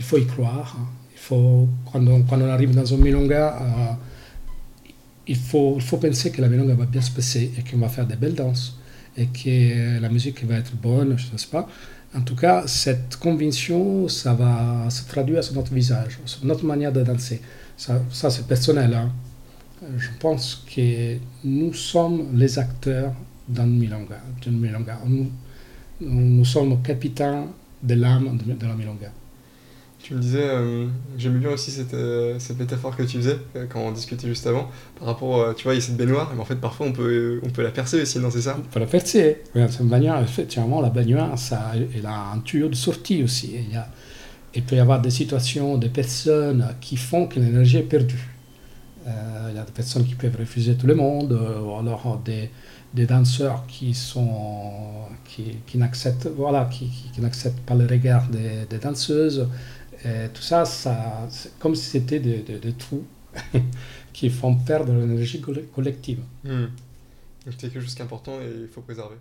il faut y croire. hein. Il faut, quand, on, arrive dans un milonga, euh, il, faut, il faut penser que la milonga va bien se passer et qu'on va faire des belles danses et que la musique va être bonne, je ne sais pas. En tout cas, cette conviction, ça va se traduire sur notre visage, sur notre manière de danser. Ça, ça c'est personnel. hein. Je pense que nous sommes les acteurs d'un milonga. milonga. Nous, nous, sommes capitaines de l'âme de la milonga. Tu me disais, euh, j'aimais bien aussi cette, euh, cette métaphore que tu faisais euh, quand on discutait juste avant, par rapport, euh, tu vois, il y a cette baignoire, mais en fait parfois on peut, on peut la percer aussi, non c'est ça? On peut la percer. C'est une baignoire, effectivement, la baignoire, ça, elle a un tuyau de sortie aussi. Il, y a- il peut y avoir des situations, des personnes qui font que l'énergie est perdue. Il y a des personnes qui peuvent refuser tout le monde, ou alors des, des danseurs qui sont qui, qui n'acceptent voilà qui- qui n'acceptent pas le regard des, des danseuses. Et tout ça, ça c'est comme si c'était des, trous qui font perdre l'énergie colle- collective. Donc c'est quelque chose qui est important et il faut préserver.